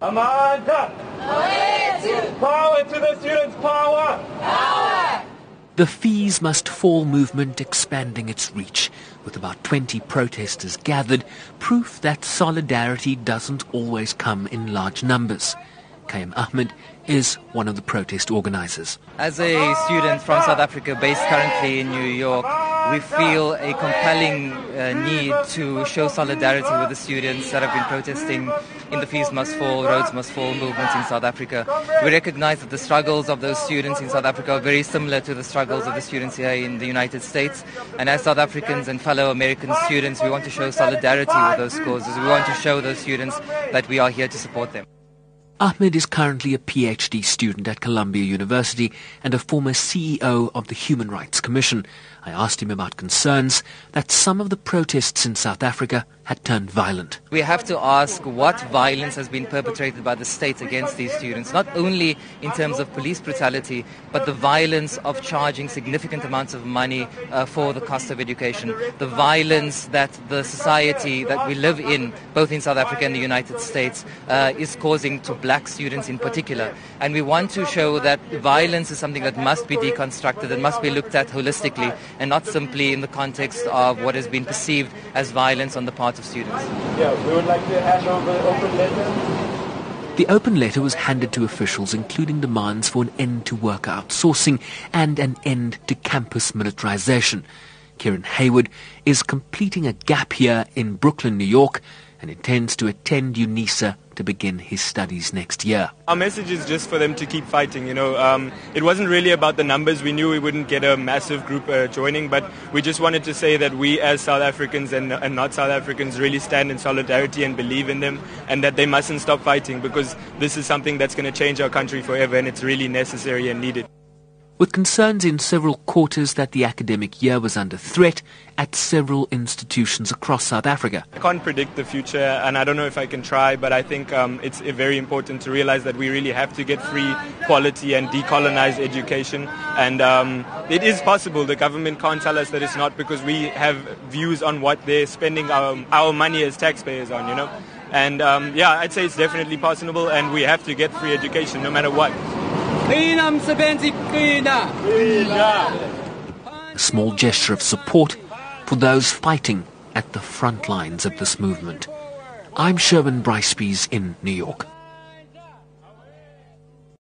Amandla! Power to the students, power! Power! The fees must fall movement expanding its reach, with about 20 protesters gathered, proof that solidarity doesn't always come in large numbers. Kayum Ahmed is one of the protest organizers. As a student from South Africa based currently in New York, we feel a compelling uh, need to show solidarity with the students that have been protesting in the Fees Must Fall, Rhodes Must Fall movements in South Africa. We recognize that the struggles of those students in South Africa are very similar to the struggles of the students here in the United States. And as South Africans and fellow American students, we want to show solidarity with those causes. We want to show those students that we are here to support them. Ahmed is currently a PhD student at Columbia University and a former CEO of the Human Rights Commission. I asked him about concerns that some of the protests in South Africa had turned violent. We have to ask what violence has been perpetrated by the state against these students, not only in terms of police brutality, but the violence of charging significant amounts of money uh, for the cost of education, the violence that the society that we live in, both in South Africa and the United States, uh, is causing to black students in particular. And we want to show that violence is something that must be deconstructed and must be looked at holistically and not simply in the context of what has been perceived as violence on the part of students. Yeah, we would like to hand over the open letter. The open letter was handed to officials, including demands for an end to worker outsourcing and an end to campus militarization. Kieran Hayward is completing a gap year in Brooklyn, New York, and intends to attend UNISA to begin his studies next year. Our message is just for them to keep fighting. You know, um, it wasn't really about the numbers. We knew we wouldn't get a massive group uh, joining, but we just wanted to say that we, as South Africans and, and not South Africans, really stand in solidarity and believe in them, and that they mustn't stop fighting because this is something that's going to change our country forever, and it's really necessary and needed. With concerns in several quarters that the academic year was under threat at several institutions across South Africa. I can't predict the future, and I don't know if I can try, but I think um, it's very important to realize that we really have to get free, quality, and decolonize education. And um, it is possible. The government can't tell us that it's not because we have views on what they're spending our, our money as taxpayers on, you know. And um, yeah, I'd say it's definitely possible, and we have to get free education no matter what. A small gesture of support for those fighting at the front lines of this movement. I'm Sherwin Bryce in New York.